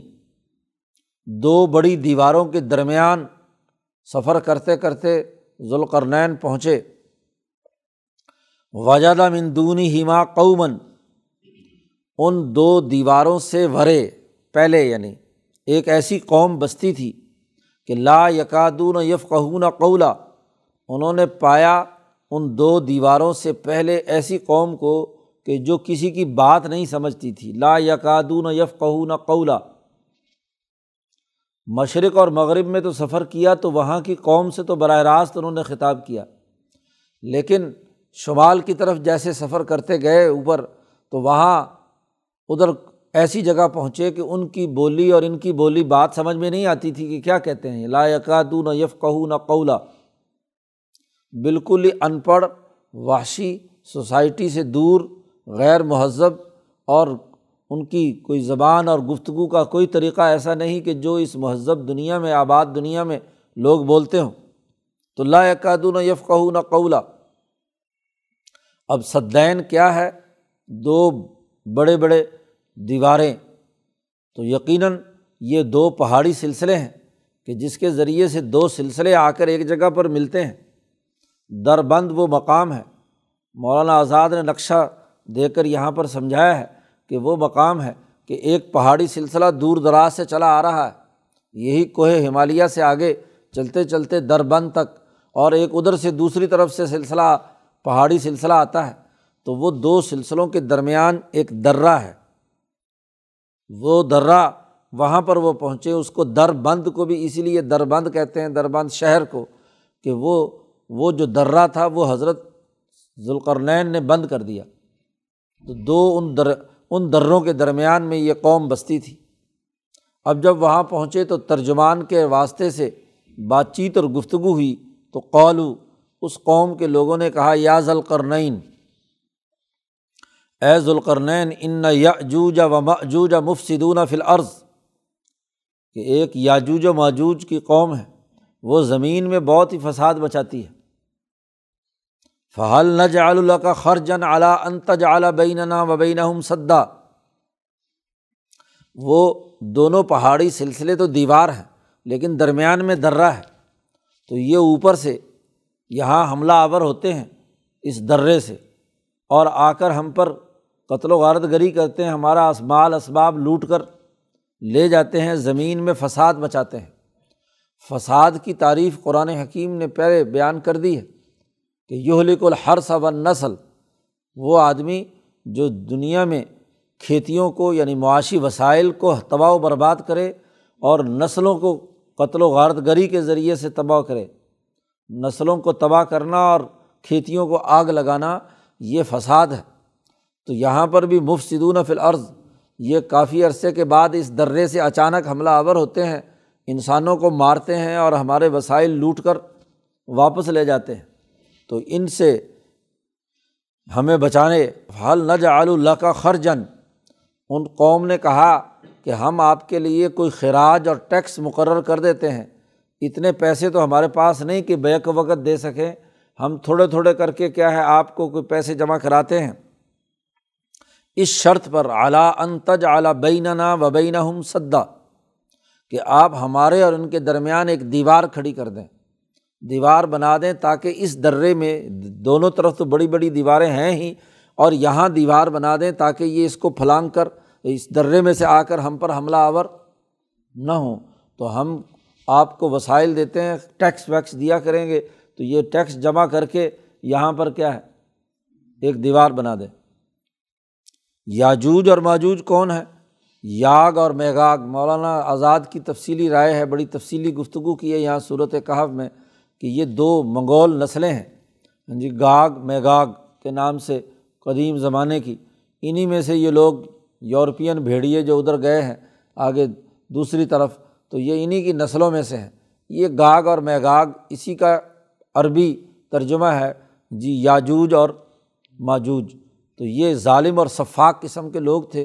دو بڑی دیواروں کے درمیان سفر کرتے کرتے ذوالقرنین پہنچے۔ وجادہ مندونی ہما قومن ان دو دیواروں سے ورے۔ پہلے یعنی ایک ایسی قوم بستی تھی کہ لا یکادون یفقہون قولا۔ انہوں نے پایا ان دو دیواروں سے پہلے ایسی قوم کو کہ جو کسی کی بات نہیں سمجھتی تھی۔ لا یکادون یفقہون قولا۔ مشرق اور مغرب میں تو سفر کیا تو وہاں کی قوم سے تو براہ راست انہوں نے خطاب کیا۔ لیکن شمال کی طرف جیسے سفر کرتے گئے اوپر تو وہاں ادھر ایسی جگہ پہنچے کہ ان کی بولی اور ان کی بولی بات سمجھ میں نہیں آتی تھی کہ کیا کہتے ہیں۔ لا یقادو نہ یف کہ نہ قولا۔ بالکل ہی ان پڑھ، وحشی سوسائٹی سے دور، غیر مہذب اور ان کی کوئی زبان اور گفتگو کا کوئی طریقہ ایسا نہیں کہ جو اس مہذب دنیا میں، آباد دنیا میں لوگ بولتے ہوں۔ تو لا یقادون یف کہ نہ قولا۔ اب صدین کیا ہے؟ دو بڑے بڑے دیواریں۔ تو یقیناً یہ دو پہاڑی سلسلے ہیں کہ جس کے ذریعے سے دو سلسلے آ کر ایک جگہ پر ملتے ہیں۔ در بند وہ مقام ہے۔ مولانا آزاد نے نقشہ دے کر یہاں پر سمجھایا ہے کہ وہ مقام ہے کہ ایک پہاڑی سلسلہ دور دراز سے چلا آ رہا ہے۔ یہی کوہ ہمالیہ سے آگے چلتے چلتے در بند تک اور ایک ادھر سے دوسری طرف سے سلسلہ پہاڑی سلسلہ آتا ہے۔ تو وہ دو سلسلوں کے درمیان ایک درہ ہے۔ وہ درہ وہاں پر وہ پہنچے، اس کو در بند کو بھی اسی لیے در بند کہتے ہیں در بند شہر کو، کہ وہ وہ جو درہ تھا، وہ حضرت ذوالقرنین نے بند کر دیا۔ تو دو ان در، ان دروں کے درمیان میں یہ قوم بستی تھی۔ اب جب وہاں پہنچے تو ترجمان کے واسطے سے بات چیت اور گفتگو ہوئی۔ تو قولو اس قوم کے لوگوں نے کہا، یا ذلقرنین اے ذوالقرنین، ان یاجوج و ماجوج مفصدون فی الارض، کہ ایک یاجوج و ماجوج کی قوم ہے، وہ زمین میں بہت ہی فساد بچاتی ہے۔ فہل نج اللہ کا خرجن اعلیٰ انتج اعلیٰ بیننا و بین صدا وہ دونوں پہاڑی سلسلے تو دیوار ہیں، لیکن درمیان میں درہ ہے۔ تو یہ اوپر سے یہاں حملہ آور ہوتے ہیں، اس درے سے، اور آ کر ہم پر قتل و غارت گری کرتے ہیں، ہمارا اسمال اسباب لوٹ کر لے جاتے ہیں، زمین میں فساد مچاتے ہیں۔ فساد کی تعریف قرآن حکیم نے پہلے بیان کر دی ہے کہ یہ لک الحر صب نسل وہ آدمی جو دنیا میں کھیتیوں کو یعنی معاشی وسائل کو تباہ و برباد کرے اور نسلوں کو قتل و غارت گری کے ذریعے سے تباہ کرے۔ نسلوں کو تباہ کرنا اور کھیتیوں کو آگ لگانا، یہ فساد ہے۔ تو یہاں پر بھی مفت فی العرض یہ کافی عرصے کے بعد اس درے سے اچانک حملہ آور ہوتے ہیں، انسانوں کو مارتے ہیں اور ہمارے وسائل لوٹ کر واپس لے جاتے ہیں۔ تو ان سے ہمیں بچانے حل نج اللہ کا خرجن ان قوم نے کہا کہ ہم آپ کے لیے کوئی خراج اور ٹیکس مقرر کر دیتے ہیں۔ اتنے پیسے تو ہمارے پاس نہیں کہ بیک وقت دے سکیں۔ ہم تھوڑے تھوڑے کر کے کیا ہے، آپ کو کوئی پیسے جمع کراتے ہیں؟ اس شرط پر اعلیٰ انتج اعلیٰ بیننا و بین ہم سدا، کہ آپ ہمارے اور ان کے درمیان ایک دیوار کھڑی کر دیں۔ دیوار بنا دیں تاکہ اس درے میں دونوں طرف تو بڑی بڑی دیواریں ہیں ہی، اور یہاں دیوار بنا دیں تاکہ یہ اس کو پھلانگ کر، اس درے میں سے آ کر ہم پر حملہ آور نہ ہوں۔ تو ہم آپ کو وسائل دیتے ہیں، ٹیکس ویکس دیا کریں گے، تو یہ ٹیکس جمع کر کے یہاں پر کیا ہے؟ ایک دیوار بنا دیں۔ یاجوج اور ماجوج کون ہے؟ یاگ اور میگاگ مولانا آزاد کی تفصیلی رائے ہے، بڑی تفصیلی گفتگو کی ہے یہاں صورت کہف میں کہ یہ دو منگول نسلیں ہیں۔ ہاں جی گاگ میگاگ کے نام سے قدیم زمانے کی۔ انہیں میں سے یہ لوگ یورپین بھیڑیے جو ادھر گئے ہیں، آگے دوسری طرف، تو یہ انہیں کی نسلوں میں سے ہیں۔ یہ گاگ اور میگاگ اسی کا عربی ترجمہ ہے۔ جی یاجوج اور ماجوج۔ تو یہ ظالم اور شفاق قسم کے لوگ تھے۔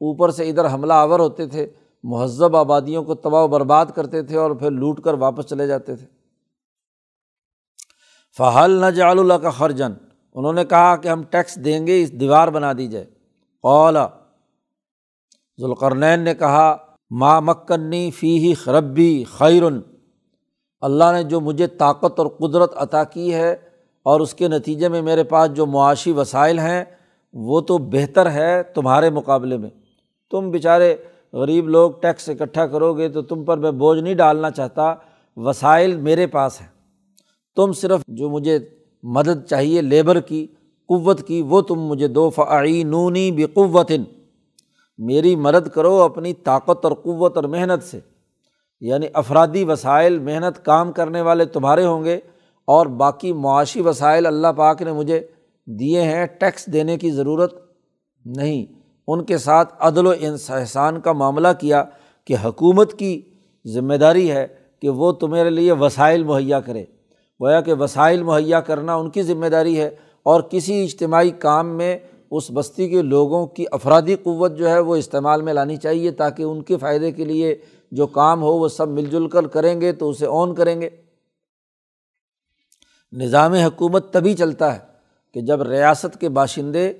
اوپر سے ادھر حملہ آور ہوتے تھے، مہذب آبادیوں کو تباہ و برباد کرتے تھے اور پھر لوٹ کر واپس چلے جاتے تھے۔ فہل نہ جال اللہ کا خرجن انہوں نے کہا کہ ہم ٹیکس دیں گے، اس دیوار بنا دی جائے۔ اولا ذوالقرنین نے کہا ماں مکنی فی ہی خربی خیرن اللہ نے جو مجھے طاقت اور قدرت عطا کی ہے اور اس کے نتیجے میں میرے پاس جو معاشی وسائل ہیں وہ تو بہتر ہے تمہارے مقابلے میں۔ تم بیچارے غریب لوگ ٹیکس اکٹھا کرو گے تو تم پر میں بوجھ نہیں ڈالنا چاہتا۔ وسائل میرے پاس ہیں۔ تم صرف جو مجھے مدد چاہیے، لیبر کی، قوت کی، وہ تم مجھے دو۔ فعی نونی بقوت میری مدد کرو اپنی طاقت اور قوت اور محنت سے۔ یعنی افرادی وسائل، محنت کام کرنے والے تمہارے ہوں گے اور باقی معاشی وسائل اللہ پاک نے مجھے دیے ہیں، ٹیکس دینے کی ضرورت نہیں۔ ان کے ساتھ عدل و احسان کا معاملہ کیا کہ حکومت کی ذمہ داری ہے کہ وہ تمہارے لیے وسائل مہیا کرے۔ گویا کہ وسائل مہیا کرنا ان کی ذمہ داری ہے اور کسی اجتماعی کام میں اس بستی کے لوگوں کی افرادی قوت جو ہے وہ استعمال میں لانی چاہیے تاکہ ان کے فائدے کے لیے جو کام ہو وہ سب مل جل کر کریں گے تو اسے آن کریں گے۔ نظام حکومت تبھی چلتا ہے کہ جب ریاست کے باشندے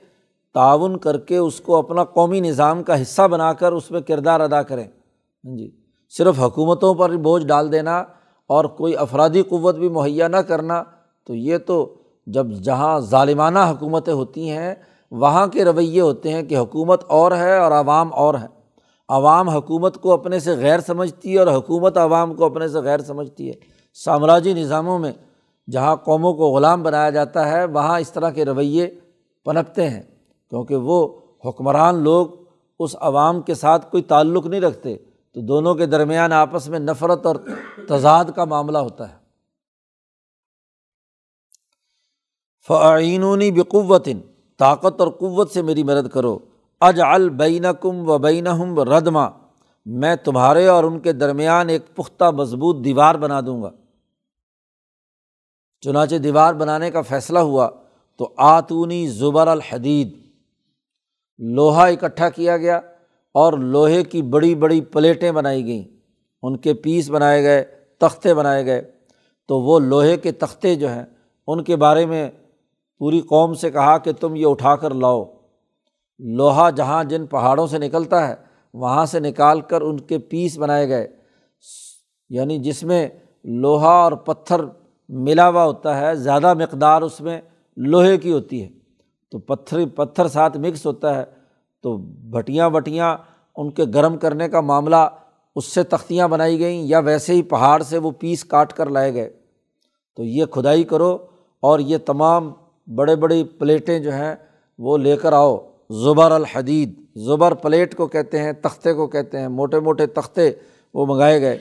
تعاون کر کے اس کو اپنا قومی نظام کا حصہ بنا کر اس میں کردار ادا کریں ہاں جی صرف حکومتوں پر بوجھ ڈال دینا اور کوئی افرادی قوت بھی مہیا نہ کرنا، تو یہ تو جب جہاں ظالمانہ حکومتیں ہوتی ہیں، وہاں کے رویے ہوتے ہیں کہ حکومت اور ہے اور عوام اور ہے۔ عوام حکومت کو اپنے سے غیر سمجھتی ہے اور حکومت عوام کو اپنے سے غیر سمجھتی ہے۔ سامراجی نظاموں میں جہاں قوموں کو غلام بنایا جاتا ہے، وہاں اس طرح کے رویے پنپتے ہیں، کیونکہ وہ حکمران لوگ اس عوام کے ساتھ کوئی تعلق نہیں رکھتے۔ تو دونوں کے درمیان آپس میں نفرت اور تضاد کا معاملہ ہوتا ہے۔ فعینونی بقوت طاقت اور قوت سے میری مدد کرو۔ اج البین کم و بین ہم ردما، میں تمہارے اور ان کے درمیان ایک پختہ مضبوط دیوار بنا دوں گا۔ چنانچہ دیوار بنانے کا فیصلہ ہوا تو آتونی زبر الحدید، لوہا اکٹھا کیا گیا اور لوہے کی بڑی بڑی پلیٹیں بنائی گئیں۔ ان کے پیس بنائے گئے، تختے بنائے گئے۔ تو وہ لوہے کے تختے جو ہیں، ان کے بارے میں پوری قوم سے کہا کہ تم یہ اٹھا کر لاؤ۔ لوہا جہاں جن پہاڑوں سے نکلتا ہے، وہاں سے نکال کر ان کے پیس بنائے گئے۔ یعنی جس میں لوہا اور پتھر ملا ہوا ہوتا ہے، زیادہ مقدار اس میں لوہے کی ہوتی ہے۔ تو پتھر پتھر ساتھ مکس ہوتا ہے۔ تو بھٹیاں وٹیاں ان کے گرم کرنے کا معاملہ اس سے تختیاں بنائی گئیں یا ویسے ہی پہاڑ سے وہ پیس کاٹ کر لائے گئے۔ تو یہ کھدائی کرو اور یہ تمام بڑے، بڑی پلیٹیں جو ہیں وہ لے کر آؤ۔ زبر الحدید، زبر پلیٹ کو کہتے ہیں، تختے کو کہتے ہیں۔ موٹے موٹے تختے وہ منگائے گئے۔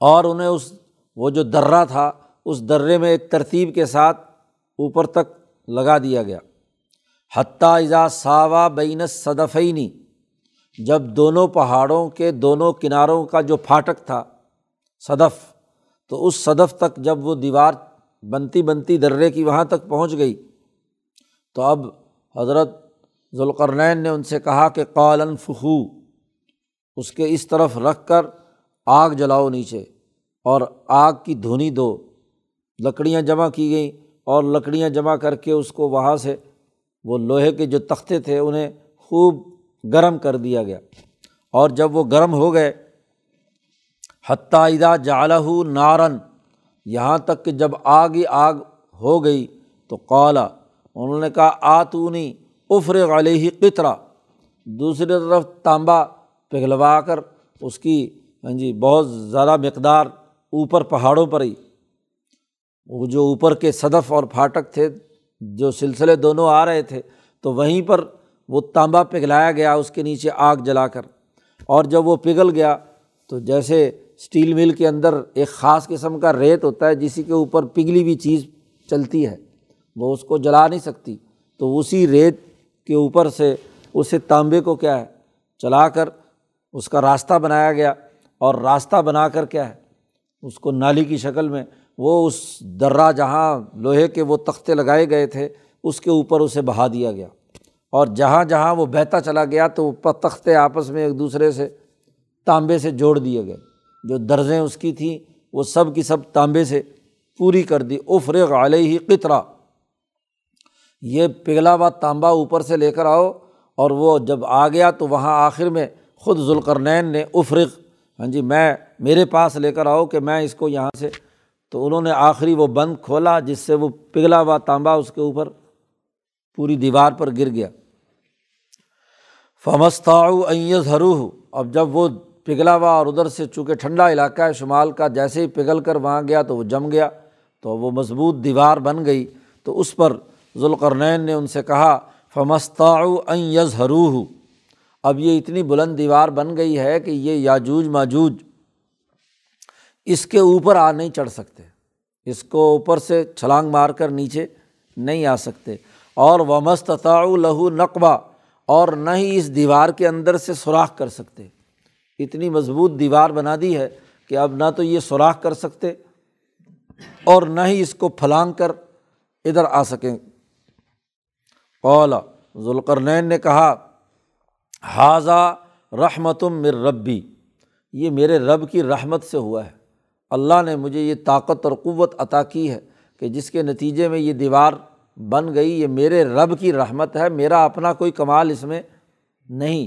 اور انہیں اس وہ جو درہ تھا، اس درے میں ایک ترتیب کے ساتھ اوپر تک لگا دیا گیا۔ حتیٰ اذا ساوا بین صدفینی جب دونوں پہاڑوں کے دونوں کناروں کا جو پھاٹک تھا، صدف، تو اس صدف تک جب وہ دیوار بنتی بنتی درے کی وہاں تک پہنچ گئی، تو اب حضرت ذوالقرنین نے ان سے کہا کہ قالن فخو اس کے اس طرف رکھ کر آگ جلاؤ نیچے۔ اور آگ کی دھونی دو۔ لکڑیاں جمع کی گئیں اور لکڑیاں جمع کر کے اس کو وہاں سے وہ لوہے کے جو تختے تھے انہیں خوب گرم کر دیا گیا۔ اور جب وہ گرم ہو گئے، حتیٰ جالہ نارن یہاں تک کہ جب آگ ہی آگ ہو گئی تو قالا، انہوں نے کہا، آتونی افر علیہ قطرہ۔ دوسری طرف تانبا پگھلوا کر اس کی ہاں جی بہت زیادہ مقدار اوپر پہاڑوں پر ہی۔ وہ جو اوپر کے صدف اور پھاٹک تھے، جو سلسلے دونوں آ رہے تھے، تو وہیں پر وہ تانبا پگھلایا گیا، اس کے نیچے آگ جلا کر۔ اور جب وہ پگھل گیا، تو جیسے اسٹیل مل کے اندر ایک خاص قسم کا ریت ہوتا ہے، جسی کے اوپر پگھلی ہوئی چیز چلتی ہے، وہ اس کو جلا نہیں سکتی۔ تو اسی ریت کے اوپر سے اسے تانبے کو کیا ہے، چلا کر اس کا راستہ بنایا گیا۔ اور راستہ بنا کر کیا ہے اس کو نالی کی شکل میں، وہ اس درہ جہاں لوہے کے وہ تختے لگائے گئے تھے، اس کے اوپر اسے بہا دیا گیا۔ اور جہاں جہاں وہ بہتا چلا گیا تو وہ تختے آپس میں ایک دوسرے سے تانبے سے جوڑ دیے گئے۔ جو درزیں اس کی تھیں، وہ سب کی سب تانبے سے پوری کر دی۔ افرغ علیہ ہی قطرہ۔ یہ پگھلا ہوا تانبا اوپر سے لے کر آؤ، اور وہ جب آ گیا تو وہاں آخر میں خود ذوالقرنین نے افرغ ہاں جی میں، میرے پاس لے کر آؤ کہ میں اس کو یہاں سے، تو انہوں نے آخری وہ بند کھولا جس سے وہ پگھلا ہوا تانبا اس کے اوپر پوری دیوار پر گر گیا۔ فمستا ایز حروح اب جب وہ پگھلا ہوا اور ادھر سے چونکہ ٹھنڈا علاقہ ہے، شمال کا جیسے ہی پگھل کر وہاں گیا تو وہ جم گیا، تو وہ مضبوط دیوار بن گئی۔ تو اس پر ذوالقرنین نے ان سے کہا فمستا یز حروح اب یہ اتنی بلند دیوار بن گئی ہے کہ یہ یاجوج ماجوج اس کے اوپر آ نہیں چڑھ سکتے۔ اس کو اوپر سے چھلانگ مار کر نیچے نہیں آ سکتے۔ اور وہ مستطاع لہو نقبہ اور نہ ہی اس دیوار کے اندر سے سوراخ کر سکتے۔ اتنی مضبوط دیوار بنا دی ہے کہ اب نہ تو یہ سوراخ کر سکتے اور نہ ہی اس کو پھلانگ کر ادھر آ سکیں۔ اولا ذوالقرنین نے کہا حاضہ رحمتم مر ربی، یہ میرے رب کی رحمت سے ہوا ہے۔ اللہ نے مجھے یہ طاقت اور قوت عطا کی ہے کہ جس کے نتیجے میں یہ دیوار بن گئی، یہ میرے رب کی رحمت ہے، میرا اپنا کوئی کمال اس میں نہیں۔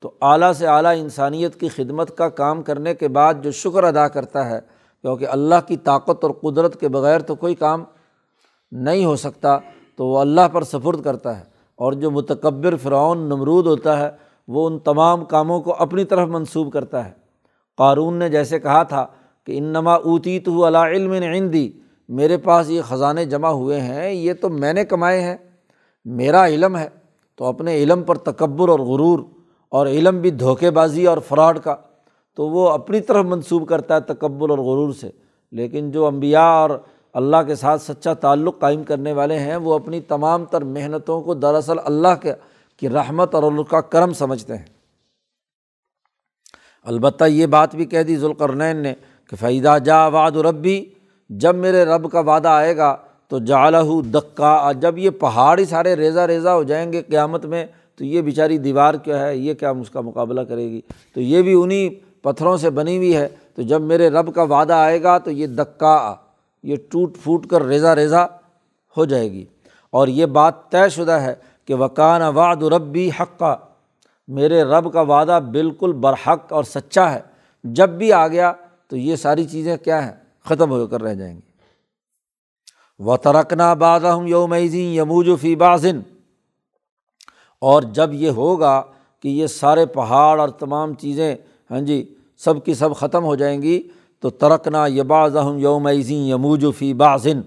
تو اعلیٰ سے اعلیٰ انسانیت کی خدمت کا کام کرنے کے بعد جو شکر ادا کرتا ہے، کیونکہ اللہ کی طاقت اور قدرت کے بغیر تو کوئی کام نہیں ہو سکتا، تو وہ اللہ پر سفرد کرتا ہے۔ اور جو متکبر فرعون نمرود ہوتا ہے، وہ ان تمام کاموں کو اپنی طرف منسوب کرتا ہے۔ قارون نے جیسے کہا تھا کہ انما اوتی تو علا علم عندی، میرے پاس یہ خزانے جمع ہوئے ہیں، یہ تو میں نے کمائے ہیں، میرا علم ہے۔ تو اپنے علم پر تکبر اور غرور اور علم بھی دھوکے بازی اور فراڈ کا، تو وہ اپنی طرف منسوب کرتا ہے تکبر اور غرور سے۔ لیکن جو امبیا اور اللہ کے ساتھ سچا تعلق قائم کرنے والے ہیں، وہ اپنی تمام تر محنتوں کو دراصل اللہ کے، کی رحمت اور ان کا کرم سمجھتے ہیں۔ البتہ یہ بات بھی کہہ دی ذوالقرنین نے کہ فیدہ جا واد ربی جب میرے رب کا وعدہ آئے گا تو جالہ دکا جب یہ پہاڑ ہی سارے ریزہ ریزہ ہو جائیں گے قیامت میں، تو یہ بیچاری دیوار کیا ہے؟ یہ کیا اس کا مقابلہ کرے گی؟ تو یہ بھی انہیں پتھروں سے بنی ہوئی ہے۔ تو جب میرے رب کا وعدہ آئے گا تو یہ دکا یہ ٹوٹ پھوٹ کر ریزہ ریزہ ہو جائے گی۔ اور یہ بات طے شدہ ہے کہ وکان وعد ربی حق کا میرے رب کا وعدہ بالکل برحق اور سچا ہے۔ جب بھی آ گیا تو یہ ساری چیزیں کیا ہیں؟ ختم ہو کر رہ جائیں گی۔ و ترکنا ہم یوم یموج فی بازن اور جب یہ ہوگا کہ یہ سارے پہاڑ اور تمام چیزیں ہاں جی سب کی سب ختم ہو جائیں گی تو ترکنا یہ باز ہم یوم یموج فی بازن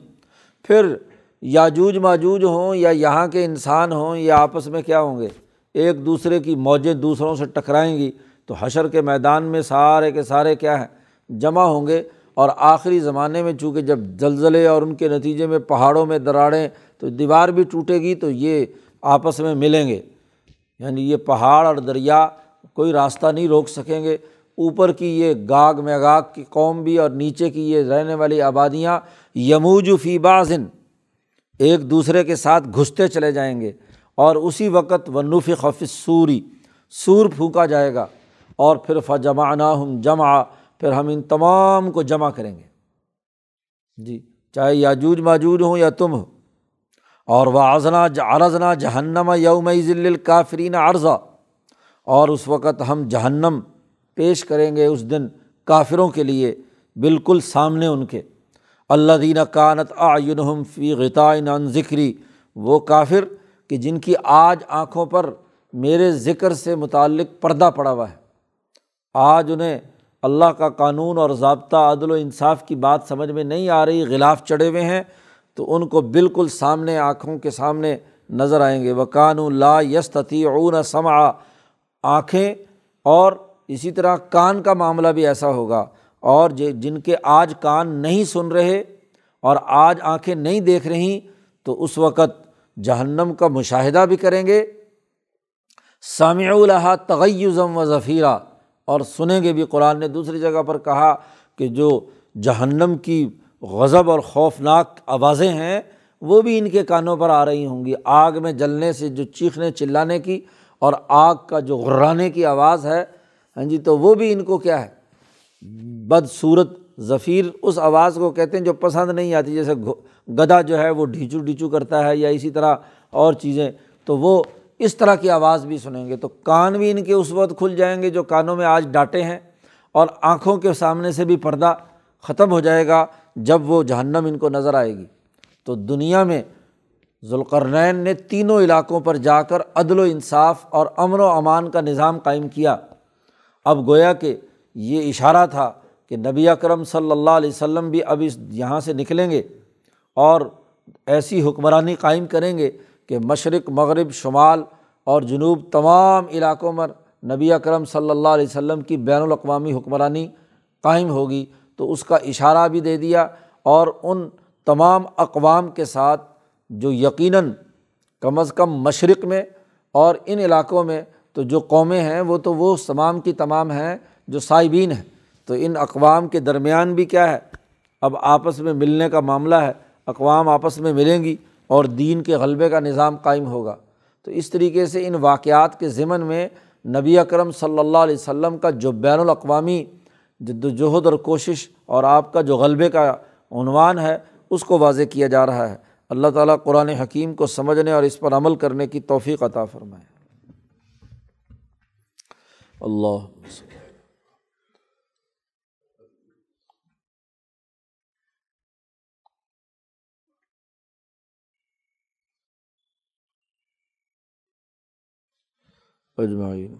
پھر یاجوج ماجوج ہوں یا یہاں کے انسان ہوں یا آپس میں کیا ہوں گے؟ ایک دوسرے کی موجیں دوسروں سے ٹکرائیں گی۔ تو حشر کے میدان میں سارے کے سارے کیا ہیں؟ جمع ہوں گے۔ اور آخری زمانے میں چونکہ جب زلزلے اور ان کے نتیجے میں پہاڑوں میں دراڑیں تو دیوار بھی ٹوٹے گی تو یہ آپس میں ملیں گے۔ یعنی یہ پہاڑ اور دریا کوئی راستہ نہیں روک سکیں گے۔ اوپر کی یہ گاگ میگاگ کی قوم بھی اور نیچے کی یہ رہنے والی آبادیاں یموج فی بازن ایک دوسرے کے ساتھ گھستے چلے جائیں گے اور اسی وقت ونوف خف سوری سور پھونکا جائے گا اور پھر فجمانہ ہم جمع پھر ہم ان تمام کو جمع کریں گے۔ جی چاہے یاجوج ماجوج ہوں یا تم ہو۔ اور وہ آزنا عرضنا جہنم یوم ذل کافرین عرضہ اور اس وقت ہم جہنم پیش کریں گے اس دن کافروں کے لیے، بالکل سامنے ان کے۔ اللہ دینہ کانت آئنہم فی غطائن ذکری، وہ کافر کہ جن کی آج آنکھوں پر میرے ذکر سے متعلق پردہ پڑا ہوا ہے۔ آج انہیں اللہ کا قانون اور ضابطہ، عدل و انصاف کی بات سمجھ میں نہیں آ رہی، غلاف چڑھے ہوئے ہیں، تو ان کو بالکل سامنے آنکھوں کے سامنے نظر آئیں گے۔ وہ قانون لا یستی اون سما آنکھیں اور اسی طرح کان کا معاملہ بھی ایسا ہوگا۔ اور جن کے آج کان نہیں سن رہے اور آج آنکھیں نہیں دیکھ رہیں تو اس وقت جہنم کا مشاہدہ بھی کریں گے۔ سامع الحا تغیزم و ذخیرہ اور سنیں گے بھی۔ قرآن نے دوسری جگہ پر کہا کہ جو جہنم کی غضب اور خوفناک آوازیں ہیں، وہ بھی ان کے کانوں پر آ رہی ہوں گی۔ آگ میں جلنے سے جو چیخنے، چلانے کی اور آگ کا جو غرانے کی آواز ہے ہاں جی تو وہ بھی ان کو کیا ہے؟ بدصورت ظفیر اس آواز کو کہتے ہیں جو پسند نہیں آتی، جیسے گدا جو ہے وہ ڈھیچو ڈھیچو کرتا ہے یا اسی طرح اور چیزیں۔ تو وہ اس طرح کی آواز بھی سنیں گے۔ تو کان بھی ان کے اس وقت کھل جائیں گے جو کانوں میں آج ڈانٹے ہیں اور آنکھوں کے سامنے سے بھی پردہ ختم ہو جائے گا جب وہ جہنم ان کو نظر آئے گی۔ تو دنیا میں ذوالقرنین نے تینوں علاقوں پر جا کر عدل و انصاف اور امن و امان کا نظام قائم کیا۔ اب گویا کہ یہ اشارہ تھا کہ نبی اکرم صلی اللہ علیہ وسلم بھی اب اس یہاں سے نکلیں گے اور ایسی حکمرانی قائم کریں گے کہ مشرق، مغرب، شمال اور جنوب تمام علاقوں میں نبی اکرم صلی اللہ علیہ وسلم کی بین الاقوامی حکمرانی قائم ہوگی۔ تو اس کا اشارہ بھی دے دیا اور ان تمام اقوام کے ساتھ جو یقیناً کم از کم مشرق میں اور ان علاقوں میں تو جو قومیں ہیں وہ تو وہ تمام کی تمام ہیں جو صائبین ہیں۔ تو ان اقوام کے درمیان بھی کیا ہے؟ اب آپس میں ملنے کا معاملہ ہے۔ اقوام آپس میں ملیں گی اور دین کے غلبے کا نظام قائم ہوگا۔ تو اس طریقے سے ان واقعات کے ضمن میں نبی اکرم صلی اللہ علیہ وسلم کا جو بین الاقوامی جد وجہد اور کوشش اور آپ کا جو غلبے کا عنوان ہے، اس کو واضح کیا جا رہا ہے۔ اللہ تعالیٰ قرآن حکیم کو سمجھنے اور اس پر عمل کرنے کی توفیق عطا فرمائے۔ اللہ اجمعین